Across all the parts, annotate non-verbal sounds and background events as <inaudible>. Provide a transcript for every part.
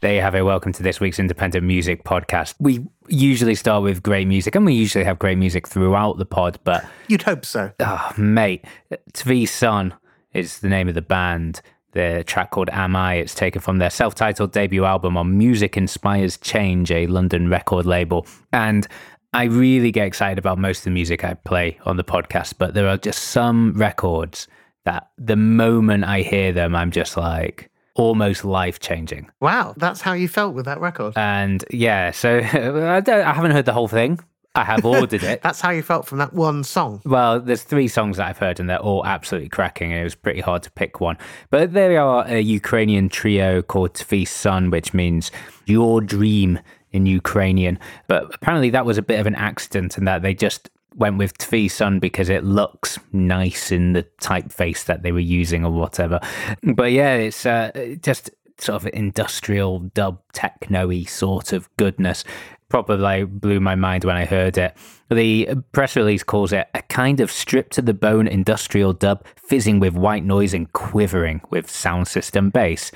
There you have it. Welcome to this week's Independent Music Podcast. We usually start with great music, and we usually have great music throughout the pod, but You'd hope so. oh, mate, Tvi Sun is the name of the band. The track called Am I? It's taken from their self titled debut album on Music Inspires Change, a London record label. And I really get excited about most of the music I play on the podcast, but there are just some records that the moment I hear them, I'm just like almost life changing. Wow, that's how you felt with that record. And yeah, so <laughs> I, don't, I haven't heard the whole thing. I have ordered it. <laughs> That's how you felt from that one song. Well, there's three songs that I've heard, and they're all absolutely cracking, and it was pretty hard to pick one. But they are a Ukrainian trio called Tvi Sun, which means your dream in Ukrainian. But apparently, that was a bit of an accident, and that they just went with Tvi Sun because it looks nice in the typeface that they were using or whatever. But yeah, it's uh, just sort of industrial dub techno-y sort of goodness probably blew my mind when I heard it. The press release calls it a kind of stripped to the bone industrial dub, fizzing with white noise and quivering with sound system bass.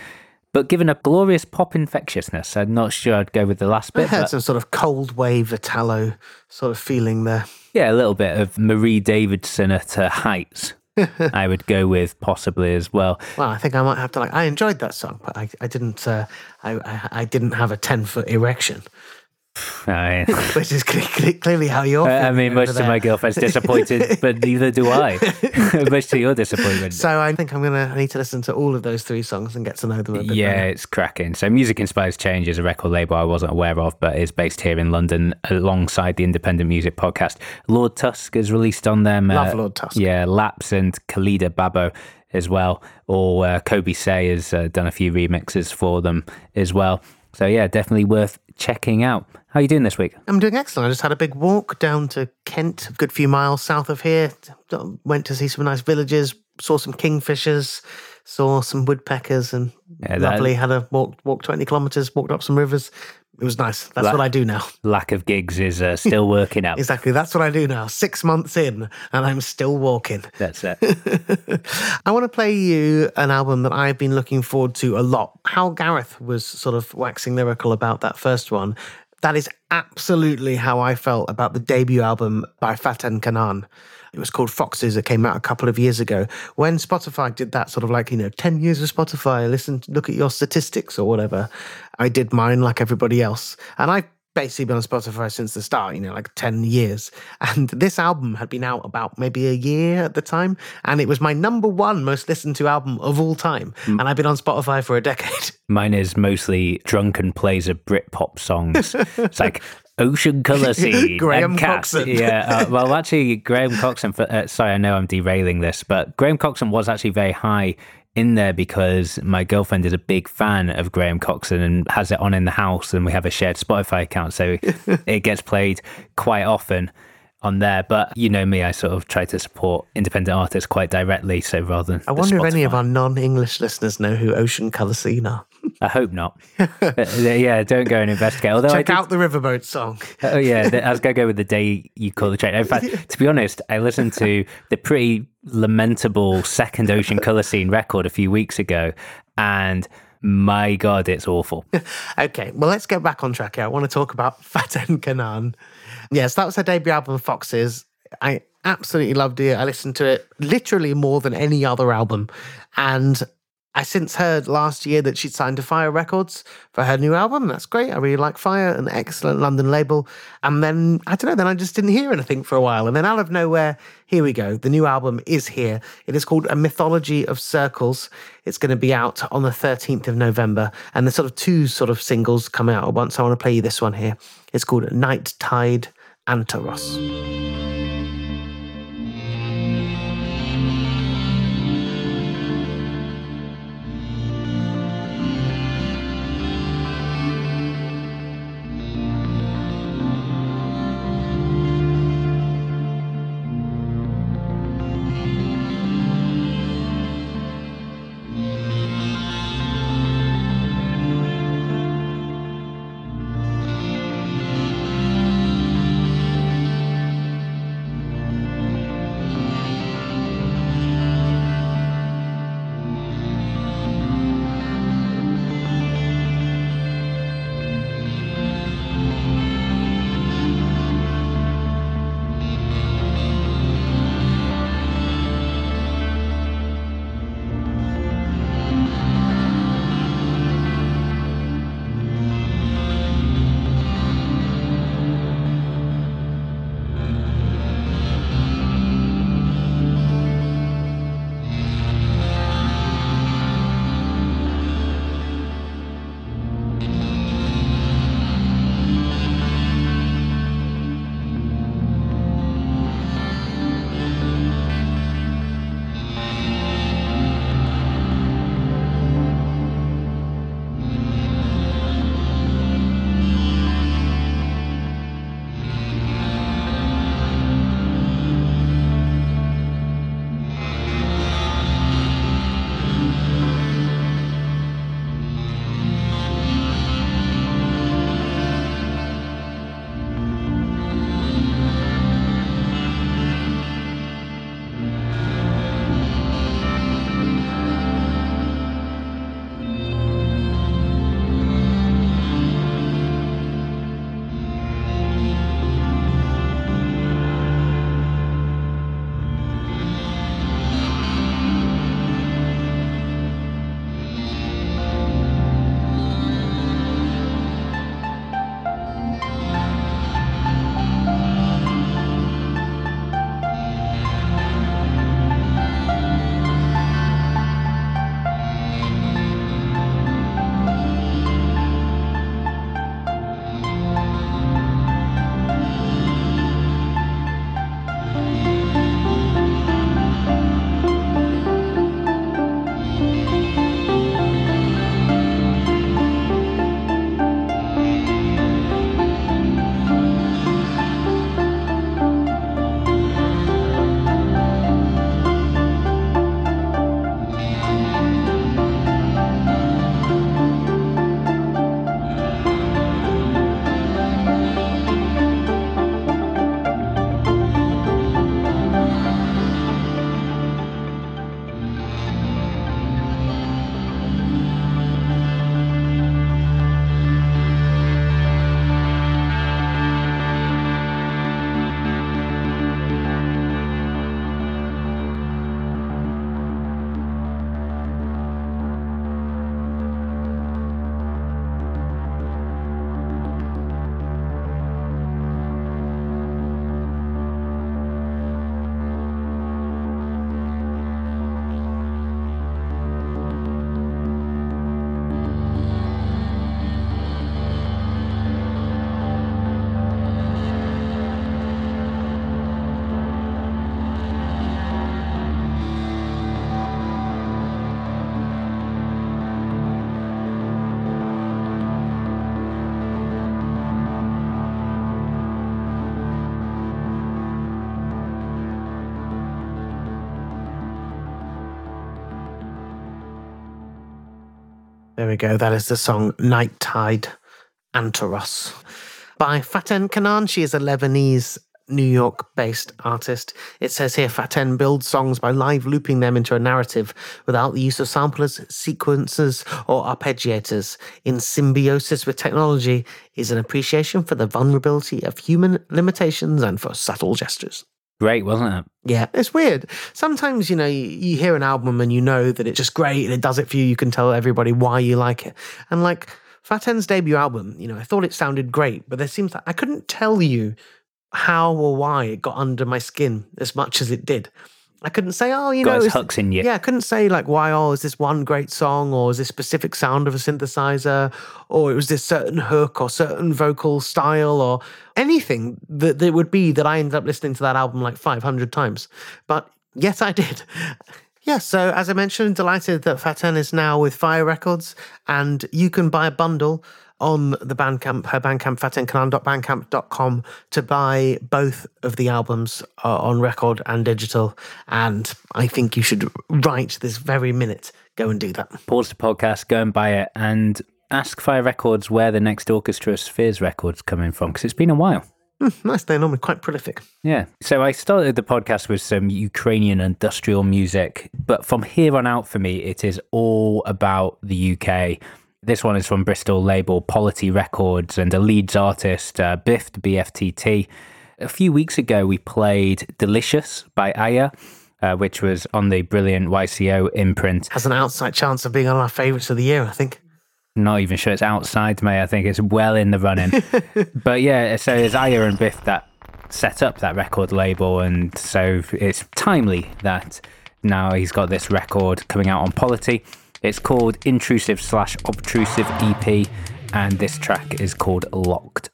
But given a glorious pop infectiousness, I'm not sure I'd go with the last bit. It had But some sort of cold wave Italo sort of feeling there. Yeah, a little bit of Marie Davidson at her heights. <laughs> I would go with possibly as well. Well, I think I might have to like. I enjoyed that song, but I, I didn't. Uh, I, I I didn't have a ten foot erection, I, <laughs> which is cle- cle- clearly how you're. I mean, much to there. my girlfriend's disappointed, <laughs> but neither do I. <laughs> much to your disappointment. So I think I'm gonna I need to listen to all of those three songs and get to know them a bit Yeah, better. it's cracking. So, Music Inspires Change is a record label I wasn't aware of, but is based here in London alongside the Independent Music Podcast. Lord Tusk is released on them. Love Lord Tusk. Yeah, Laps and Khalida Babo as well. Or uh, Kobe Say has uh, done a few remixes for them as well. So, yeah, definitely worth checking out. How are you doing this week? I'm doing excellent. I just had a big walk down to Kent, a good few miles south of here. Went to see some nice villages, saw some kingfishers, saw some woodpeckers, and Yeah, that- lovely. Had a walk, walk 20 kilometers, walked up some rivers. It was nice. That's La- what I do now. Lack of gigs is uh, still <laughs> working out. Exactly. That's what I do now. Six months in, and I'm still walking. That's it. <laughs> I want to play you an album that I've been looking forward to a lot. Hal Gareth was sort of waxing lyrical about that first one. That is absolutely how I felt about the debut album by Faten Kanaan. It was called Foxes. It came out a couple of years ago. When Spotify did that sort of like, you know, 10 years of Spotify, listen, look at your statistics or whatever, I did mine like everybody else. And I've basically been on Spotify since the start, you know, like 10 years. And this album had been out about maybe a year at the time. And it was my number one most listened to album of all time. Mm. And I've been on Spotify for a decade. <laughs> Mine is mostly drunken plays of Britpop songs. It's like Ocean Colour <laughs> Scene, Graham Coxon. Yeah, uh, well, actually, Graham Coxon. For, uh, sorry, I know I'm derailing this, but Graham Coxon was actually very high in there because my girlfriend is a big fan of Graham Coxon and has it on in the house, and we have a shared Spotify account, so <laughs> it gets played quite often on there. But you know me, I sort of try to support independent artists quite directly. So rather than I wonder if any of our non English listeners know who Ocean Colour Scene are. I hope not. <laughs> Uh, yeah, don't go and investigate. Although Check did, out the Riverboat song. Oh yeah, I was gonna go with the day you call the train. In fact, to be honest, I listened to the pretty lamentable second Ocean Colour Scene record a few weeks ago, and my god, it's awful. <laughs> Okay, well, let's get back on track here. I want to talk about Faten Kanaan. Yes, that was her debut album, Foxes. I absolutely loved it. I listened to it literally more than any other album. And I since heard last year that she'd signed to Fire Records for her new album. That's great. I really like Fire, an excellent London label. And then, I don't know, then I just didn't hear anything for a while. And then out of nowhere, here we go. The new album is here. It is called A Mythology of Circles. It's going to be out on the 13th of November. And there's sort of two sort of singles come out at once. I want to play you this one here. It's called Night Tide Antaros. There we go. That is the song Night Tide Antaros by Faten Kanaan. She is a Lebanese New York based artist. It says here Faten builds songs by live looping them into a narrative without the use of samplers, sequencers, or arpeggiators. In symbiosis with technology is an appreciation for the vulnerability of human limitations and for subtle gestures. Great, wasn't it? Yeah, it's weird. Sometimes, you know, you, you hear an album and you know that it's just great and it does it for you. You can tell everybody why you like it. And like Faten's debut album, you know, I thought it sounded great, but there seems like I couldn't tell you how or why it got under my skin as much as it did. I couldn't say, oh, you Got know, hooks in you. yeah, I couldn't say like why. Oh, is this one great song, or is this specific sound of a synthesizer, or it was this certain hook or certain vocal style, or anything that that would be that I ended up listening to that album like five hundred times. But yes, I did. <laughs> Yeah, so as I mentioned, delighted that Faten is now with Fire Records, and you can buy a bundle on the Bandcamp, her Bandcamp, fatenkanaan.bandcamp.com to buy both of the albums uh, on record and digital. And I think you should, right this very minute, go and do that. Pause the podcast, go and buy it, and ask Fire Records where the next Orchestra Spheres record's coming from, because it's been a while. Nice, they're normally quite prolific. Yeah. So I started the podcast with some Ukrainian industrial music, but from here on out for me, it is all about the UK. This one is from Bristol label Polity Records and a Leeds artist, uh, Biff the BFTT. A few weeks ago, we played Delicious by Aya, uh, which was on the brilliant YCO imprint. Has an outside chance of being one of our favourites of the year, I think. Not even sure it's outside me. I think it's well in the running. <laughs> but yeah, so it's Aya and Biff that set up that record label, and so it's timely that now he's got this record coming out on Polity. It's called Intrusive slash Obtrusive EP, and this track is called Locked.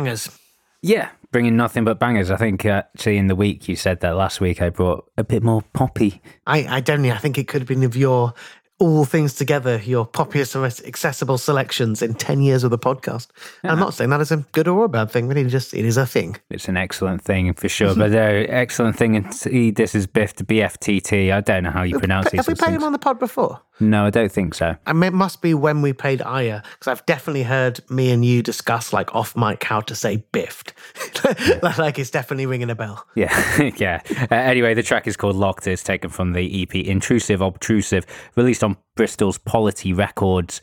Bangers. Yeah, bringing nothing but bangers. I think uh, actually in the week you said that last week I brought a bit more poppy. I, I genuinely, I think it could have been of your all things together, your poppiest and most accessible selections in 10 years of the podcast. And I'm not saying that is a good or a bad thing, really just, it is a thing. It's an excellent thing for sure. but uh, excellent thing. And this is Biff the BFTT. I don't know how you pronounce these. Have we played him on the pod before? No, I don't think so. I mean, it must be when we played Aya, because I've definitely heard me and you discuss, like off mic, how to say biffed. <laughs> like it's definitely ringing a bell. Yeah, <laughs> yeah. Uh, anyway, the track is called Locked. It's taken from the EP Intrusive Obtrusive, released on Bristol's Polity Records.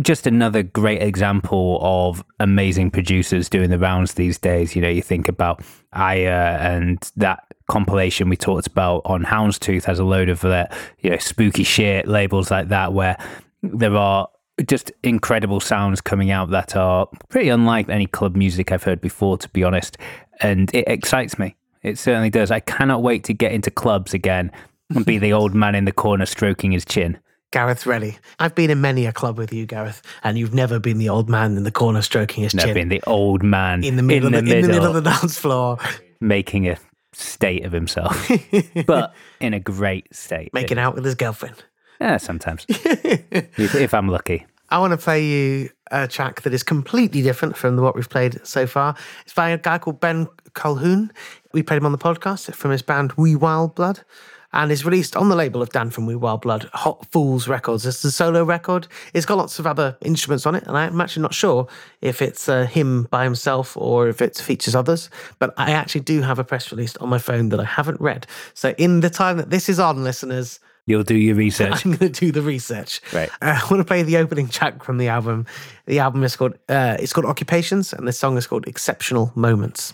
Just another great example of amazing producers doing the rounds these days. You know, you think about Aya and that compilation we talked about on Houndstooth has a load of that, you know, spooky shit labels like that where there are just incredible sounds coming out that are pretty unlike any club music I've heard before, to be honest. And it excites me. It certainly does. I cannot wait to get into clubs again and be the <laughs> old man in the corner stroking his chin. Gareth Relly. I've been in many a club with you, Gareth, and you've never been the old man in the corner stroking his chin. Never chin. been the old man in the middle, in of the the, in the middle middle, of the <laughs> dance floor, making a state of himself, <laughs> but in a great state. making out with his girlfriend. Yeah, sometimes. if, if I'm lucky. <laughs> I want to play you a track that is completely different from what we've played so far. It's by a guy called Ben Colhoun. We played him on the podcast from his band Wee Wild Blood. And is released on the label of Dan from We Wild Blood, Hot Fools Records. It's a solo record. It's got lots of other instruments on it, and I'm actually not sure if it's uh, him by himself or if it features others. But I actually do have a press release on my phone that I haven't read. So in the time that this is on, listeners, You'll do your research. <laughs> I'm going to do the research. Right. Uh, I want to play the opening track from the album. The album is called uh, it's called Occupations, and the song is called Exceptional Moments.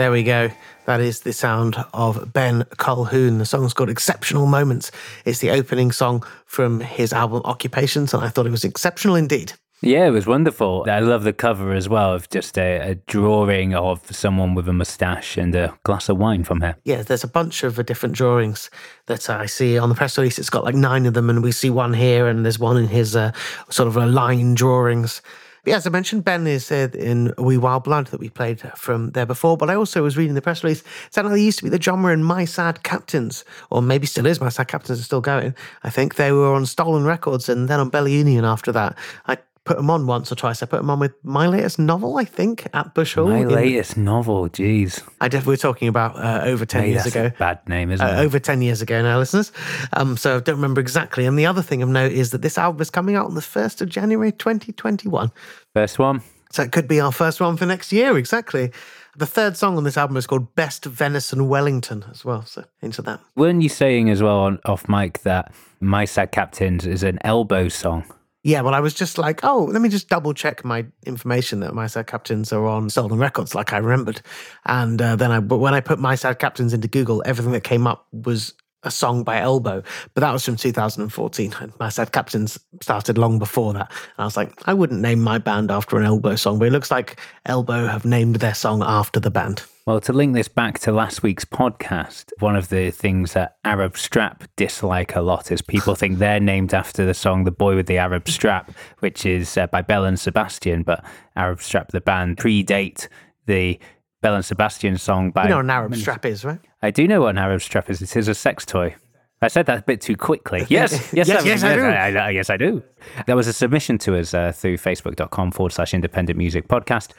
There we go. That is the sound of Ben Colhoun. The song's called Exceptional Moments. It's the opening song from his album Occupations, and I thought it was exceptional indeed. Yeah, it was wonderful. I love the cover as well of just a, a drawing of someone with a mustache and a glass of wine from here. Yeah, there's a bunch of uh, different drawings that I see on the press release. It's got like nine of them, and we see one here, and there's one in his uh, sort of uh, line drawings. Yeah, as I mentioned, Ben is uh, in We Wild Blood that we played from there before, but I also was reading the press release. They used to be the drummer in My Sad Captains, or maybe still is. My Sad Captains are still going. I think they were on Stolen Records and then on Bella Union after that. I put them on once or twice. I put them on with my latest novel, I think, at Bush Hall. My in- latest novel, jeez. I def- we were talking about uh, over 10 Hey, years that's ago. a bad name, isn't Uh, it? over 10 years ago now, listeners. Um, so I don't remember exactly. And the other thing of note is that this album is coming out on the 1st of January 2021. First one. So it could be our first one for next year, exactly. The third song on this album is called Best Venison Wellington as well. So into that. Weren't you saying as well on off mic that My Sad Captains is an elbow song? Yeah, well, I was just like, oh, let me just double check my information that My Sad Captains are on Stolen Records, like I remembered. And uh, then I, but when I put My Sad Captains into Google, everything that came up was a song by Elbow, but that was from 2014. And My Sad Captains started long before that. And I was like, I wouldn't name my band after an Elbow song, but it looks like Elbow have named their song after the band. Well, to link this back to last week's podcast, one of the things that Arab Strap dislike a lot is people think they're named after the song The Boy with the Arab Strap, which is uh, by Belle and Sebastian, but Arab Strap, the band, predate the Belle and Sebastian song by. You know what an Arab strap is, right? I do know what an Arab Strap is. It is a sex toy. I said that a bit too quickly. Yes, <laughs> yes, Yes, yes, I do. I, I- yes, I do. There was a submission to us uh, through facebook.com forward slash independent music podcast.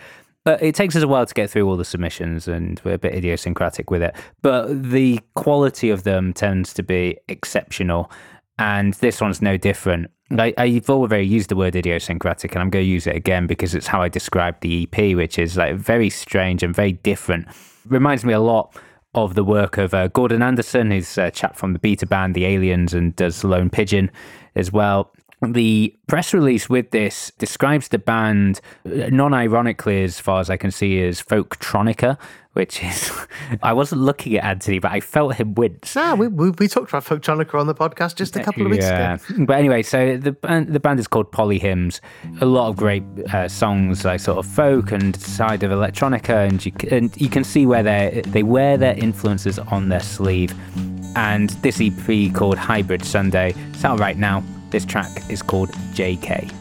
But it takes us a while to get through all the submissions and we're a bit idiosyncratic with it. But the quality of them tends to be exceptional. And this one's no different. I, I've already used the word idiosyncratic and I'm going to use it again because it's how I describe the EP, which is like very strange and very different. Reminds me a lot of the work of uh, Gordon Anderson, who's a chap from the beta band The Aliens and does Lone Pigeon as well. The press release with this describes the band non ironically, as far as I can see, as folktronica, which is. <laughs> I wasn't looking at Anthony, but I felt him wince. No, we, we, we talked about Folktronica on the podcast just a couple of weeks ago. But anyway, so the band, the band is called Poly Hymns. A lot of great uh, songs, like sort of folk and side of electronica, and you, and you can see where they they wear their influences on their sleeve. And this EP called Hybrid Sunday, it's out right now. This track is called JK.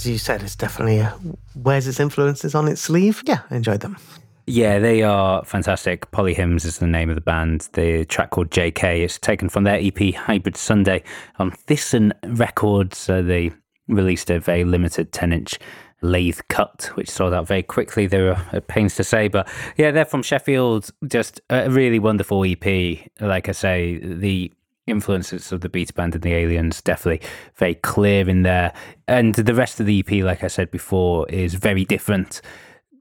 As you said, it's definitely uh, wears its influences on its sleeve. Yeah, I enjoyed them. Yeah, they are fantastic. Poly Hymns is the name of the band. The track called JK is taken from their EP Hybrid Sunday on Thyssen Records. Uh, they released a very limited 10 inch lathe cut, which sold out very quickly. They were pains to say, but yeah, they're from Sheffield. Just a really wonderful EP. Like I say, the influences of the Beta Band and the Aliens definitely very clear in there. And the rest of the EP, like I said before, is very different.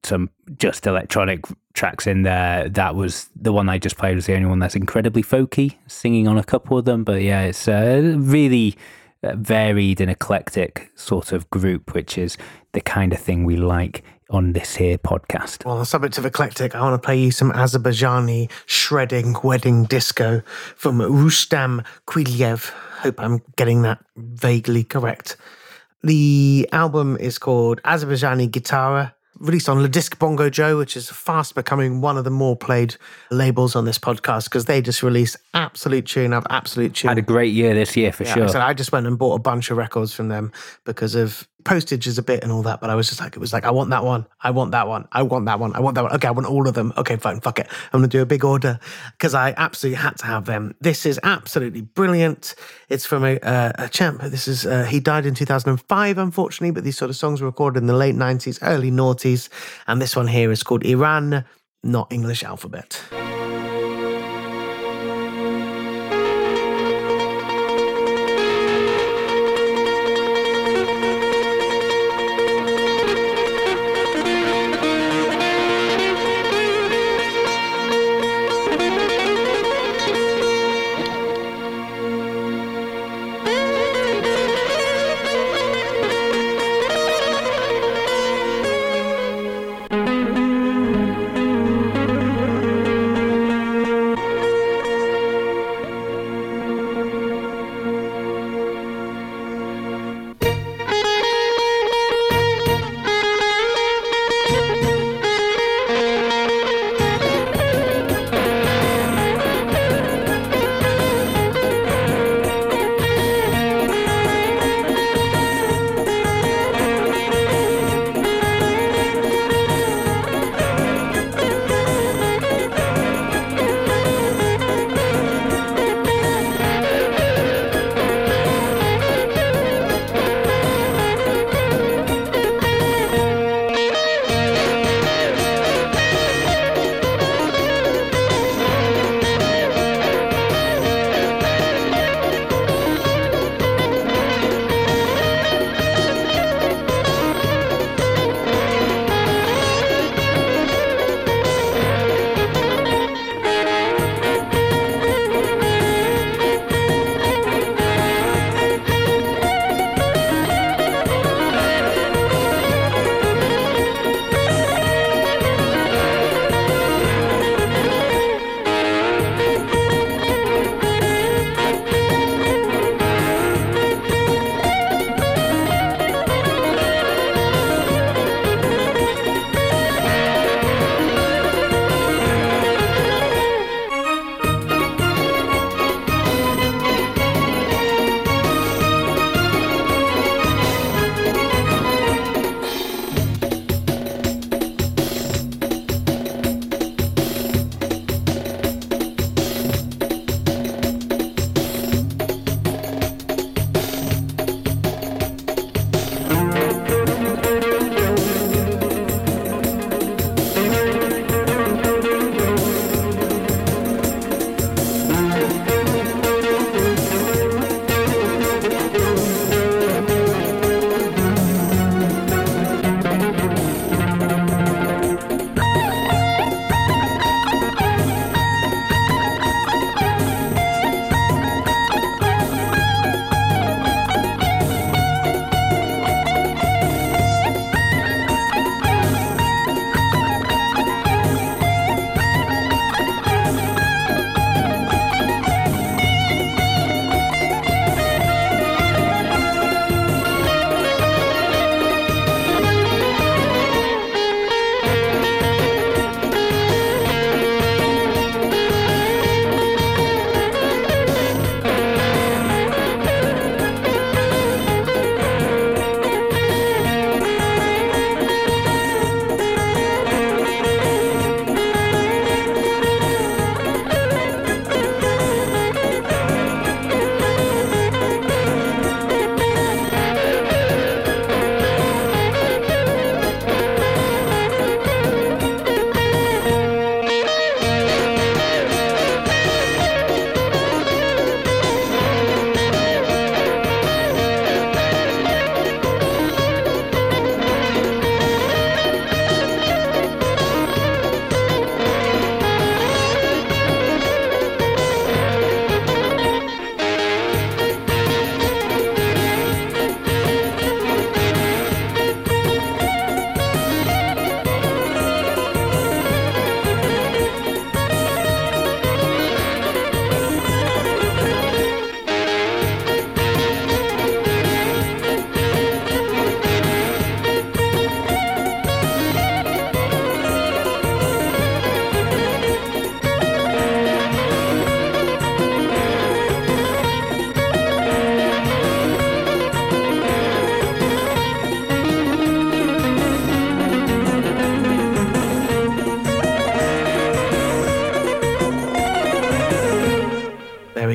Some just electronic tracks in there. That was the one I just played was the only one that's incredibly folky, singing on a couple of them. But yeah, it's uh, really uh, varied and eclectic sort of group, which is the kind of thing we like on this here podcast. Well, on the subject of eclectic, I want to play you some Azerbaijani shredding wedding disco from Rustam Quliyev. Hope I'm getting that vaguely correct. The album is called Azerbaijani Guitar, released on Les Disques Bongo Joe, which is fast becoming one of the more played labels on this podcast because they just release absolute tune of absolute tune. Had a great year this year for Yeah, sure. So I just went and bought a bunch of records from them because of postage is a bit and all that. But I was just like, it was like, I want that one. I want that one. I want that one. I want that one. Okay, I want all of them. Okay, fine. Fuck it. I'm going to do a big order because I absolutely had to have them. This is absolutely brilliant. It's from a, uh, a champ. This is, uh, he died in 2005, unfortunately, but these sort of songs were recorded in the late 90s, early noughties. And this one here is called Iran, not English alphabet.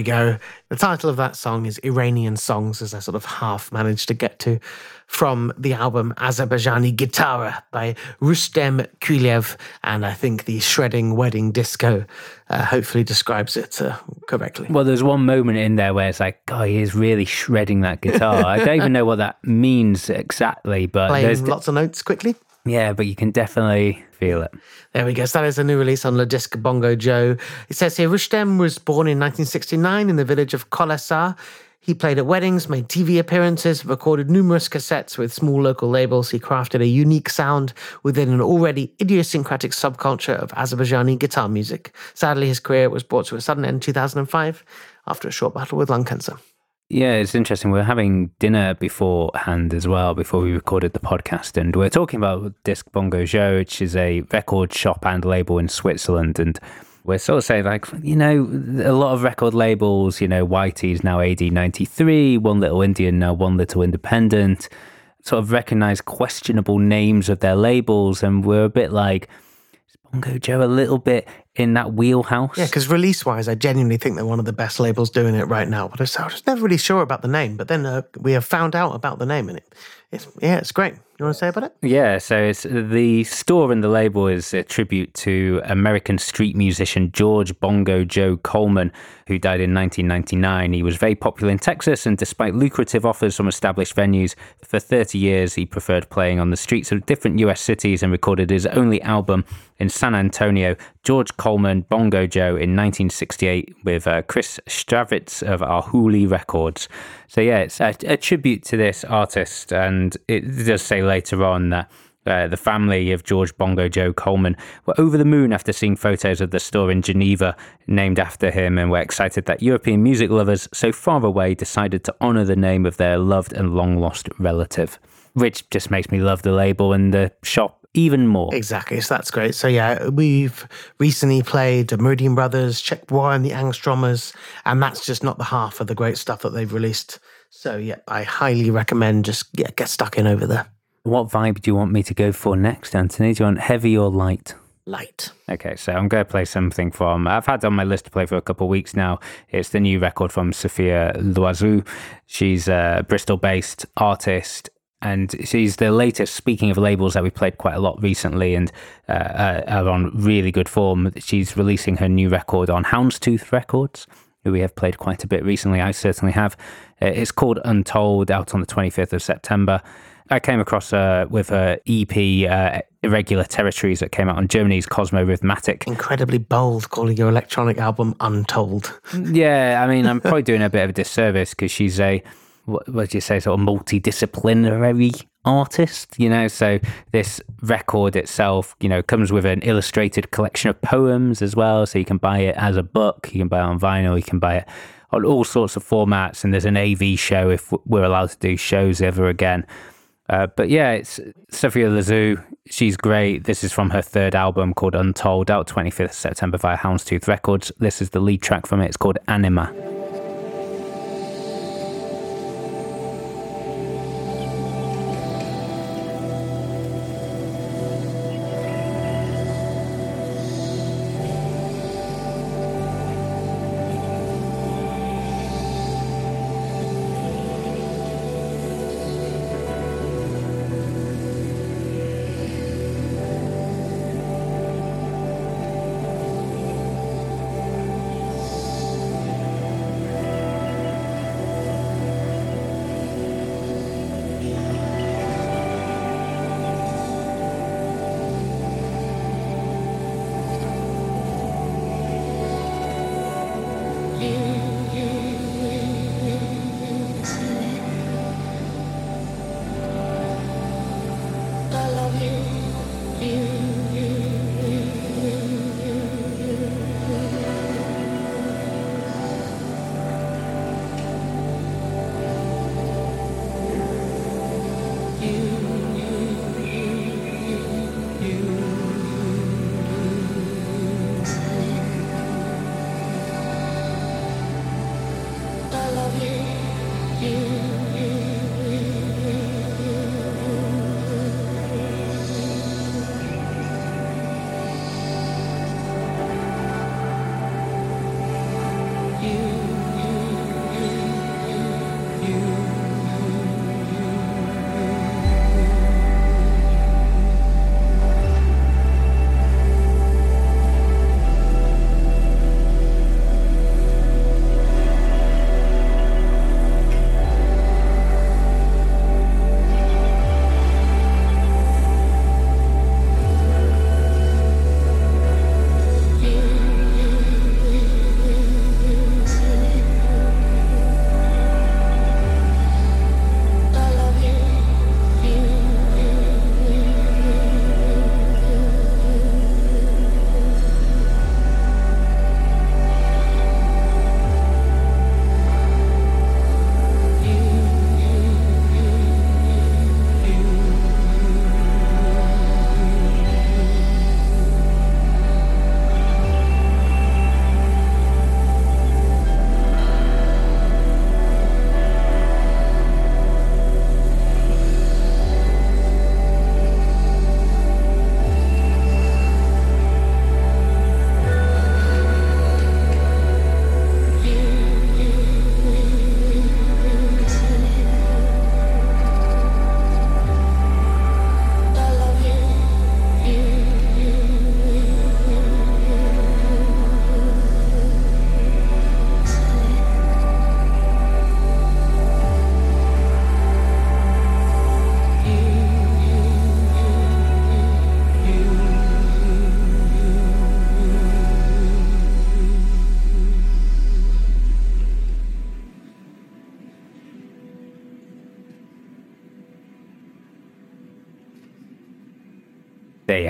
Go. The title of that song is Iranian Songs, as I sort of half managed to get to from the album Azerbaijani Gitara by Rustem Quliyev. And I think the Shredding Wedding Disco uh, hopefully describes it uh, correctly. Well, there's one moment in there where it's like, God, he is really shredding that guitar. I don't even know what that means exactly, but there's Playing lots of notes quickly. Yeah, but you can definitely feel it. There we go. So that is a new release on Les Disques Bongo Joe. It says here Rustem was born in 1969 in the village of Kolesar. He played at weddings, made TV appearances, recorded numerous cassettes with small local labels. He crafted a unique sound within an already idiosyncratic subculture of Azerbaijani guitar music. Sadly, his career was brought to a sudden end in 2005 after a short battle with lung cancer. Yeah, it's interesting. We are having dinner beforehand as well, before we recorded the podcast. And we are talking about Disques Bongo Joe, which is a record shop and label in Switzerland. And we're sort of saying, like, you know, a lot of record labels, you know, Whities now AD93, One Little Indian, now One Little Independent, sort of recognize questionable names of their labels. And we're a bit like, Bongo Joe a little bit in that wheelhouse? Yeah, because release wise, I genuinely think they're one of the best labels doing it right now. But I was, I was never really sure about the name. But then uh, we have found out about the name, and it, it's yeah, it's great. You want to say about it? Yeah, so it's the store and the label is a tribute to American street musician George Bongo Joe Coleman, who died in 1999. He was very popular in Texas, and despite lucrative offers from established venues, for 30 years he preferred playing on the streets of different US cities and recorded his only album in San Antonio, George Coleman Bongo Joe, in 1968 with uh, Chris Strachwitz of Arhoolie Records. So yeah, it's a, a tribute to this artist, and it does say later on that uh, the family of George Bongo Joe Coleman were over the moon after seeing photos of the store in Geneva named after him and were excited that European music lovers so far away decided to honour the name of their loved and long lost relative. Which just makes me love the label and the shop even more. Exactly. So that's great. So yeah, we've recently played the Meridian Brothers, Chouk Bwa, and the Ångströmers, and that's just not the half of the great stuff that they've released. So yeah, I highly recommend just yeah, get stuck in over there. What vibe do you want me to go for next, Anthony? Do you want heavy or light? Light. Okay, so I'm going to play something from. I've had on my list to play for a couple of weeks now. It's the new record from Sophia Loizou. She's a Bristol based artist and she's the latest. Speaking of labels that we played quite a lot recently and uh, uh, are on really good form, she's releasing her new record on Houndstooth Records, who we have played quite a bit recently. I certainly have. Uh, it's called Untold, out on the 25th of September. I came across her with her EP, uh, Irregular Territories, that came out on Germany's Cosmo Rhythmatic. Incredibly bold calling your electronic album Untold. <laughs> Yeah, I mean, I'm probably doing a bit of a disservice because she's a, what would you say, sort of multidisciplinary artist, you know? So this record itself, you know, comes with an illustrated collection of poems as well. So you can buy it as a book, you can buy it on vinyl, you can buy it on all sorts of formats. And there's an AV show if we're allowed to do shows ever again. Uh, but yeah, it's Sophia Loizou. She's great. This is from her third album called Untold, out 25th September via Houndstooth Records. This is the lead track from it. It's called Anima.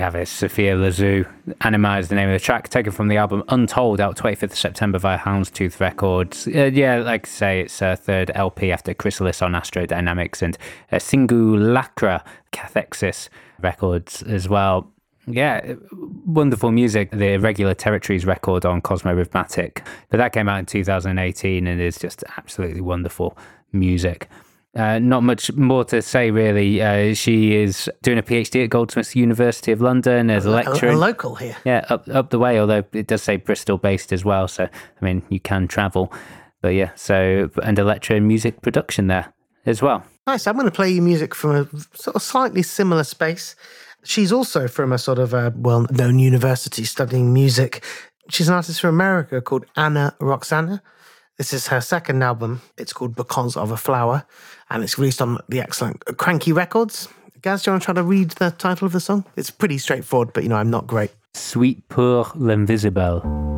Have it, Sophia Loizou. Anima is the name of the track, taken from the album Untold, out 25th of September via Houndstooth Records. Uh, yeah, like I say, it's a third LP after Chrysalis on Astrodynamics and uh, Singulacra Cathexis Records as well. Yeah, wonderful music. The Irregular Territories record on Cosmo Rhythmatic. But that came out in 2018 and is just absolutely wonderful music. Uh, not much more to say, really. Uh, she is doing a PhD at Goldsmiths University of London as a A, lecturer. a local here. Yeah, up up the way. Although it does say Bristol based as well, so I mean you can travel. But yeah, so and a lecturer in music production there as well. Nice. I'm going to play you music from a sort of slightly similar space. She's also from a sort of a well known university studying music. She's an artist from America called Ana Roxanne. This is her second album. It's called Because of a Flower, and it's released on the excellent Kranky Records. Gaz, do you want to try to read the title of the song? It's pretty straightforward, but you know, I'm not great. Suite pour l'invisible.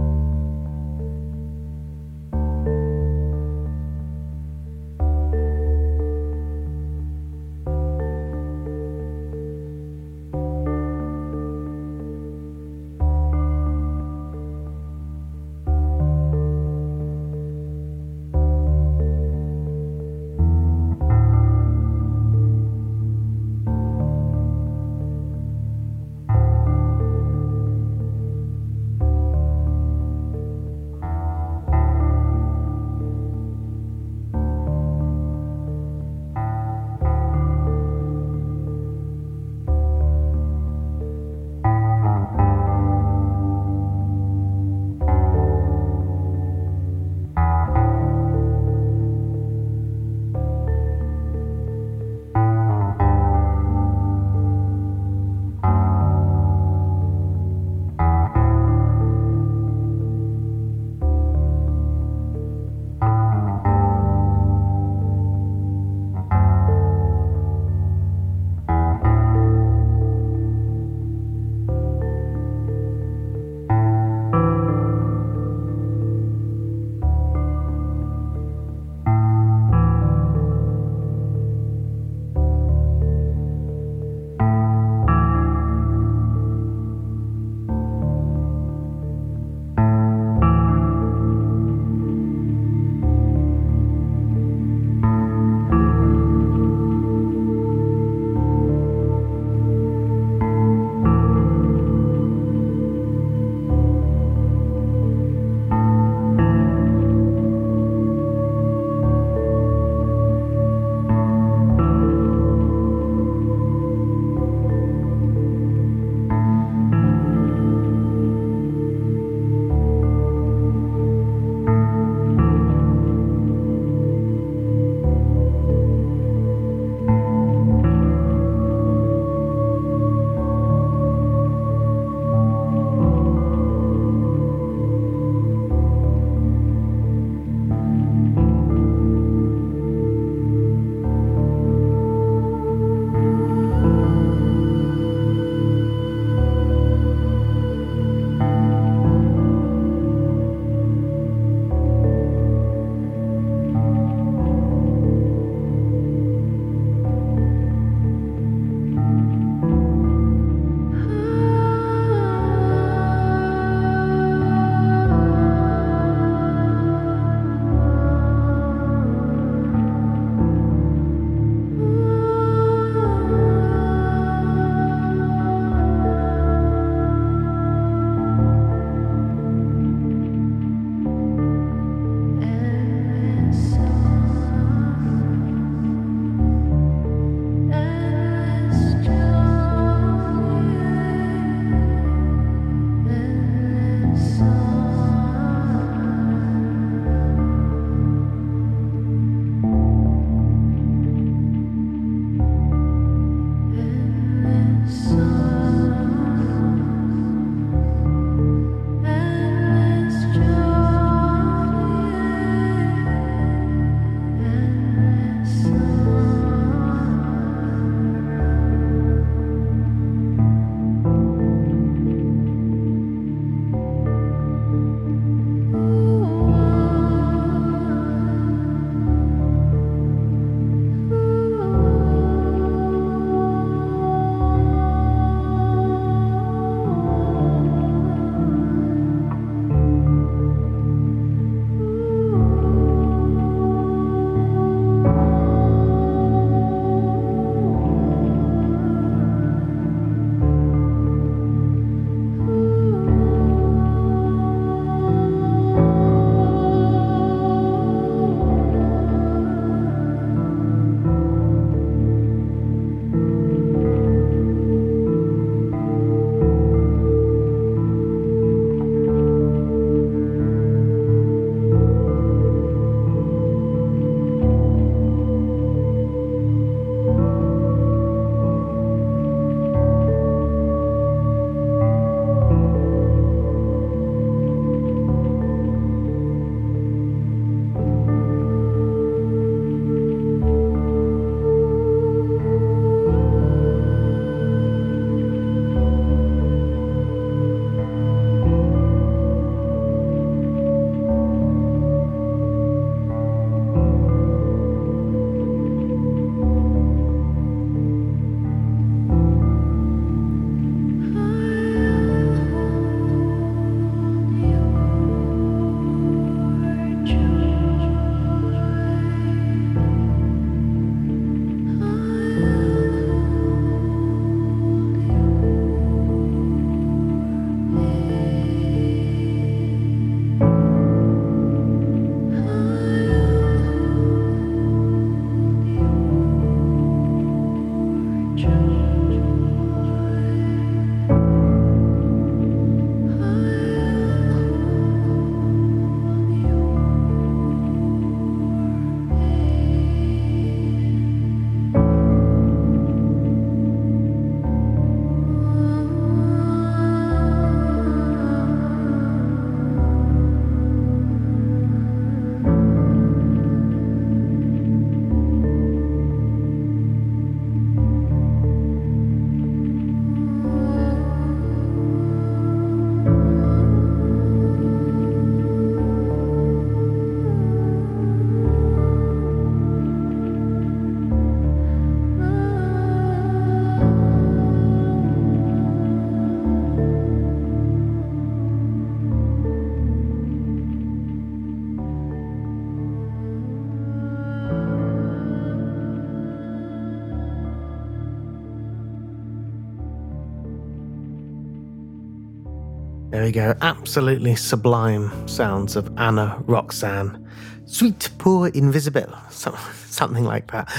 Go. Absolutely sublime sounds of Ana Roxanne. Sweet Poor Invisible. So, <laughs> something like that.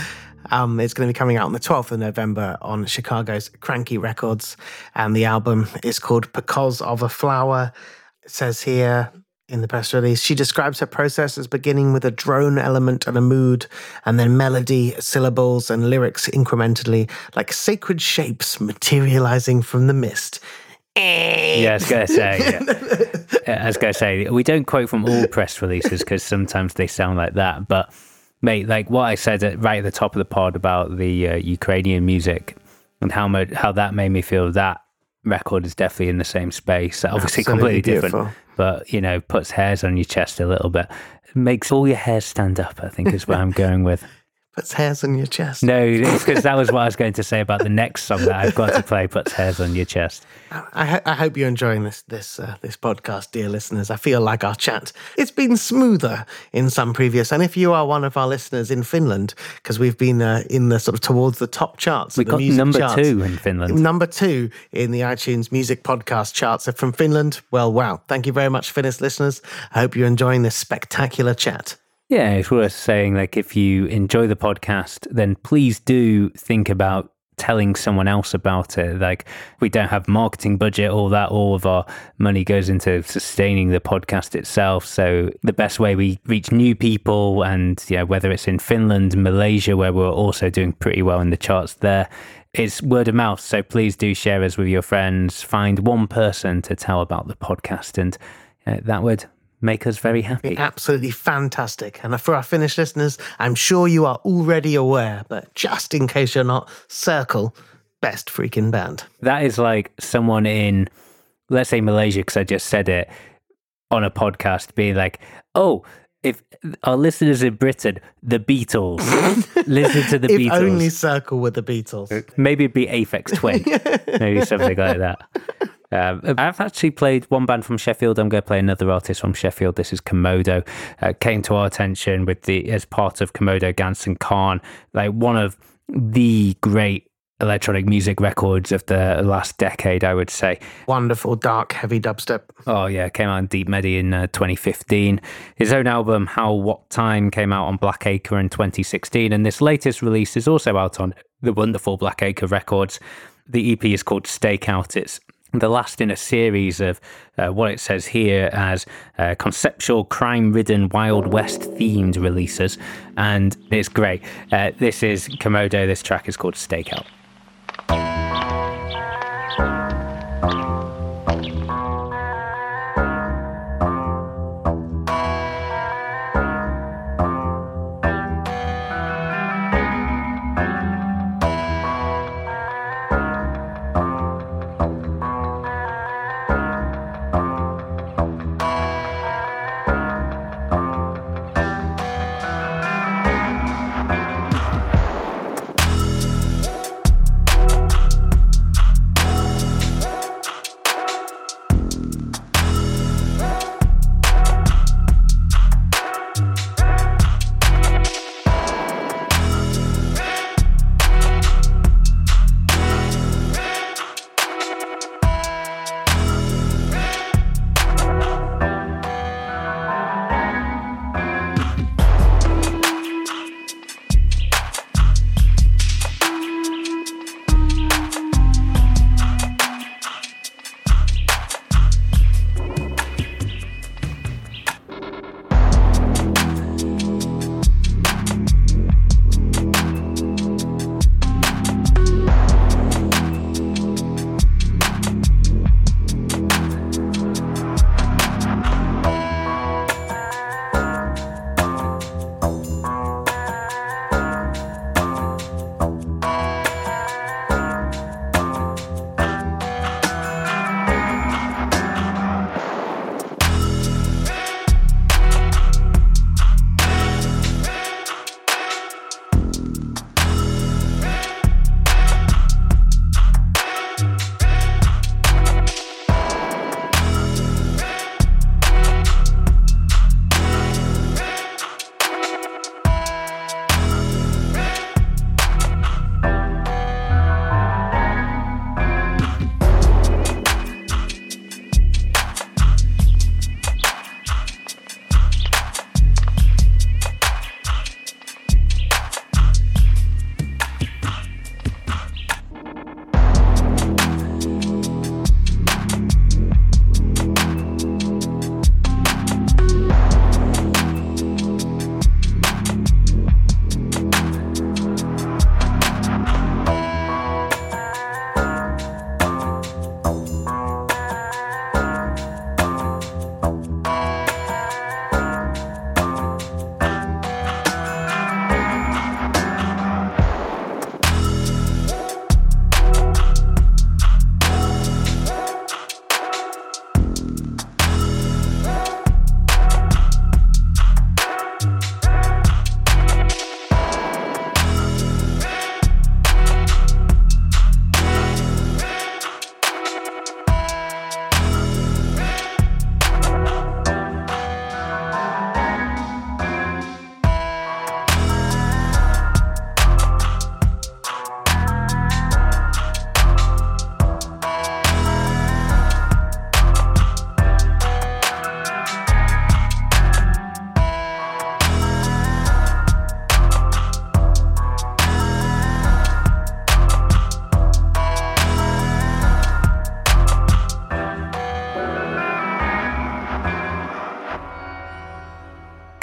Um, it's going to be coming out on the 12th of November on Chicago's Kranky Records. And the album is called Because of a Flower. It says here in the press release, she describes her process as beginning with a drone element and a mood, and then melody, syllables, and lyrics incrementally, like sacred shapes materializing from the mist. Yeah, I was going to say. <laughs> Yeah. I was going to say we don't quote from all press releases because sometimes they sound like that. But mate, like what I said at, right at the top of the pod about the uh, Ukrainian music and how much how that made me feel that record is definitely in the same space. Obviously, Absolutely completely beautiful. different, but you know, puts hairs on your chest a little bit. Makes all your hairs stand up. I think is where I'm going with. Puts hairs on your chest. No, it's because that was what I was going to say about the next song that I've got to play. Puts hairs on your chest. I, ho- I hope you're enjoying this this uh, this podcast, dear listeners. I feel like our chat it's been smoother in some previous, and if you are one of our listeners in Finland, because we've been uh, in the sort of towards the top charts, We got number charts. two in Finland. Number two in the iTunes music podcast charts from Finland. Well, wow. Thank you very much, Finnish listeners. I hope you're enjoying this spectacular chat. Yeah, it's worth saying like if you enjoy the podcast, then please do think about telling someone else about it. Like we don't have marketing budget, all that, all of our money goes into sustaining the podcast itself. So the best way we reach new people and yeah, whether it's in Finland, Malaysia, where we're also doing pretty well in the charts there, is word of mouth. So please do share us with your friends. Find one person to tell about the podcast and uh, that would make us very happy. Absolutely fantastic. And for our Finnish listeners, I'm sure you are already aware, but just in case you're not, Circle, best freaking band. That is like someone in, let's say Malaysia, because I just said it on a podcast, being like, oh, if our listeners in Britain, the Beatles, <laughs> listen to the if Beatles. only Circle were the Beatles. Maybe it'd be Aphex Twin, <laughs> maybe something like that. Um, I've actually played one band from Sheffield. I'm going to play another artist from Sheffield. This is Commodo. Uh, came to our attention with the as part of Commodo Gantz and Kahn, like one of the great electronic music records of the last decade, I would say. Wonderful, dark, heavy dubstep. Oh yeah, came out on Deep Medi in uh, 2015. His own album How What Time came out on Blackacre in 2016, and this latest release is also out on the wonderful Blackacre Records. The EP is called Stakeout. It's the last in a series of uh, what it says here as uh, conceptual crime-ridden Wild West themed releases, and it's great. Uh, this is Commodo. This track is called Stakeout.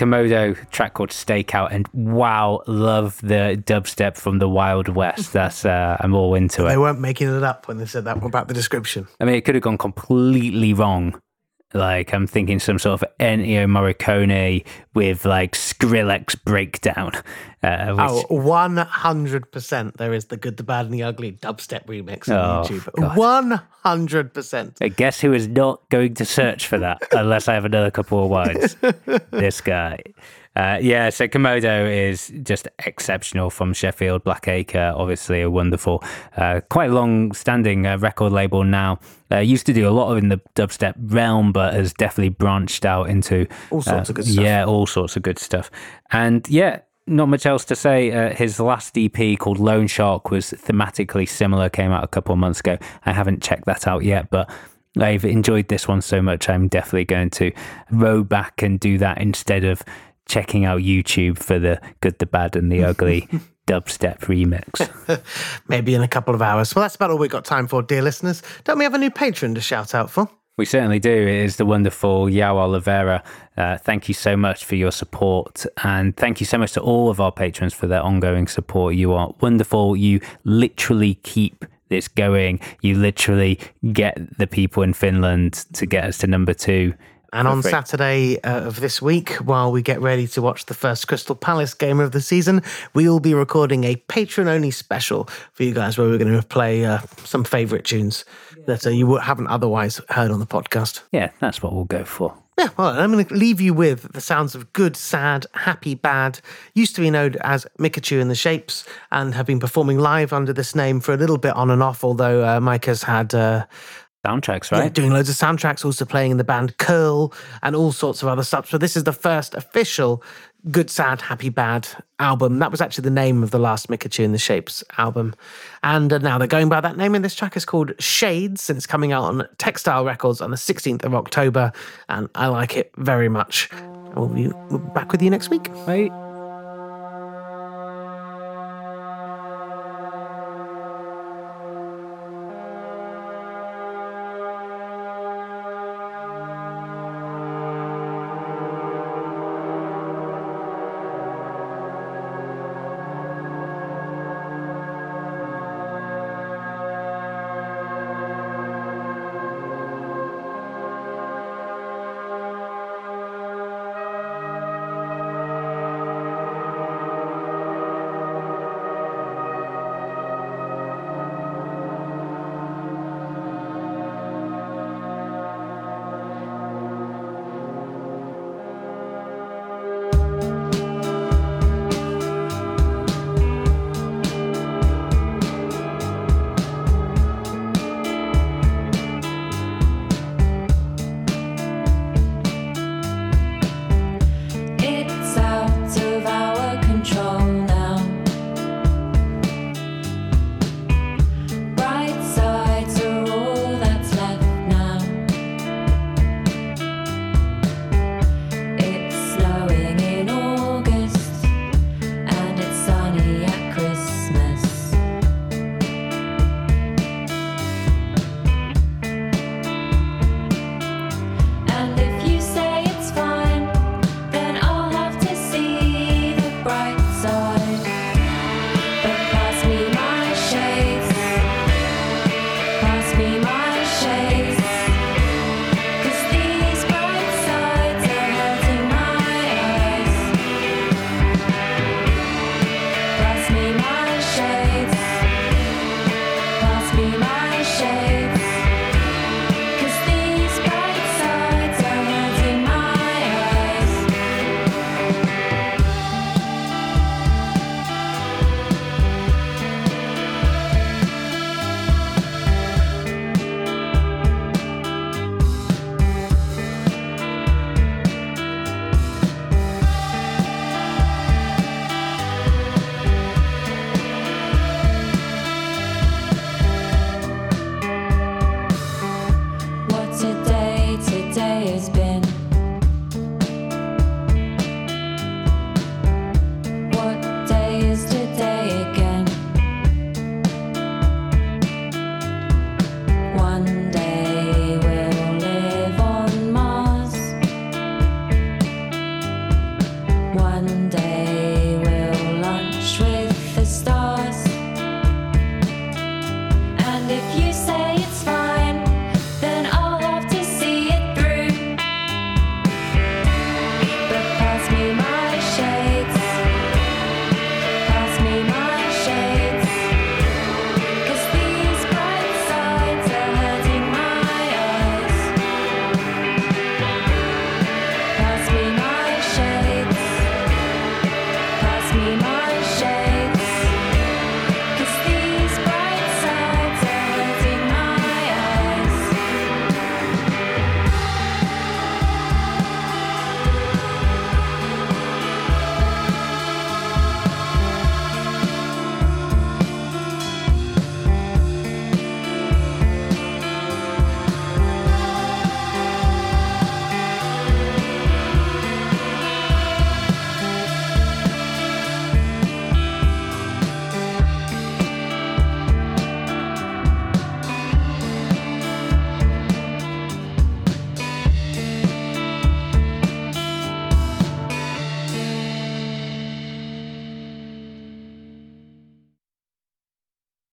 Commodo track called Stakeout, and wow, love the dubstep from the Wild West. That's uh, I'm all into it. They weren't making it up when they said that about the description. I mean, it could have gone completely wrong. Like I'm thinking some sort of Ennio Morricone with like Skrillex breakdown. Uh, which, Oh, 100% there is the good, the bad, and the ugly dubstep remix on Oh, YouTube. God. 100%. I guess who is not going to search for that unless I have another couple of wines? <laughs> this guy. Uh, yeah, so Commodo is just exceptional from Sheffield. Blackacre, obviously a wonderful, uh, quite long standing uh, record label now. Uh, used to do a lot of in the dubstep realm, but has definitely branched out into All sorts uh, of good stuff. Yeah, all sorts of good stuff. And yeah, not much else to say. Uh, his last EP called Lone Shark was thematically similar, came out a couple of months ago. I haven't checked that out yet, but I've enjoyed this one so much. I'm definitely going to row back and do that instead of checking out YouTube for the good, the bad, and the ugly <laughs> dubstep remix. <laughs> Maybe in a couple of hours. Well, that's about all we've got time for, dear listeners. Don't we have a new patron to shout out for? We certainly do. It is the wonderful Yao Oliveira. Uh, thank you so much for your support. And thank you so much to all of our patrons for their ongoing support. You are wonderful. You literally keep this going. You literally get the people in Finland to get us to number two. And on free. Saturday uh, of this week, while we get ready to watch the first Crystal Palace game of the season, we will be recording a patron only special for you guys where we're going to play uh, some favourite tunes that uh, you haven't otherwise heard on the podcast. Yeah, that's what we'll go for. Yeah, well, I'm going to leave you with the sounds of good, sad, happy, bad. Used to be known as Micachu and the Shapes and have been performing live under this name for a little bit on and off, although uh, Mike has had. Soundtracks, yeah, right? doing loads of soundtracks, also playing in the band Curl and all sorts of other stuff. So this is the first official Good, Sad, Happy, Bad album. That was actually the name of the last Micachu and the Shapes album. And uh, now they're going by that name. And this track is called Shades, and it's coming out on Textile Records on the 16th of October. And I like it very much. We'll be back with you next week. Right.